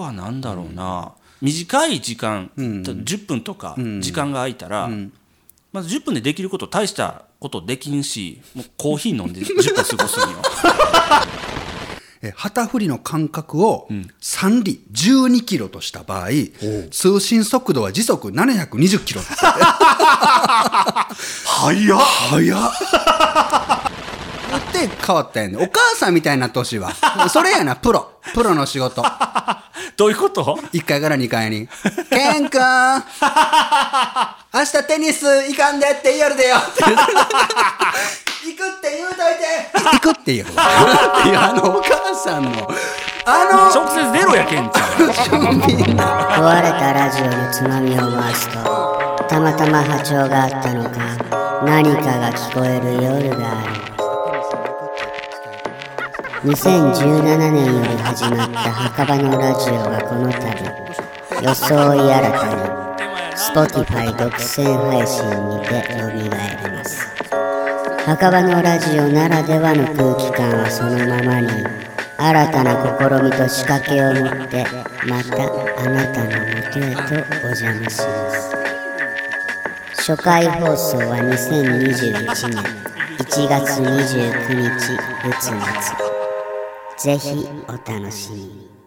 は何だろうな、短い時間、10分とか時間が空いたら、まず10分でできること大したことできんしもうコーヒー飲んで10分過ごすんよ え旗振りの間隔を3里12キロとした場合、通信速度は時速720キロ。早っ早っ って変わったやんね。お母さんみたいになってほしいわ。それやな、プロ。プロの仕事。どういうこと？1階から2階に。ケンくん明日テニス行かんでって言いよるでよって。行くって言うといて行くって言う。いや、あのお母さんの、あの、直接出ろやケンちゃん。壊れたラジオのつまみを回すとたまたま波長があったのか何かが聞こえる夜がある2017年より始まった墓場のラジオがこの度装い新たに Spotify 独占配信にて蘇ります。墓場のラジオならではの空気感はそのままに新たな試みと仕掛けを持ってまたあなたのもとへとお邪魔します。初回放送は2021年1月29日仏末ぜひお楽しみに。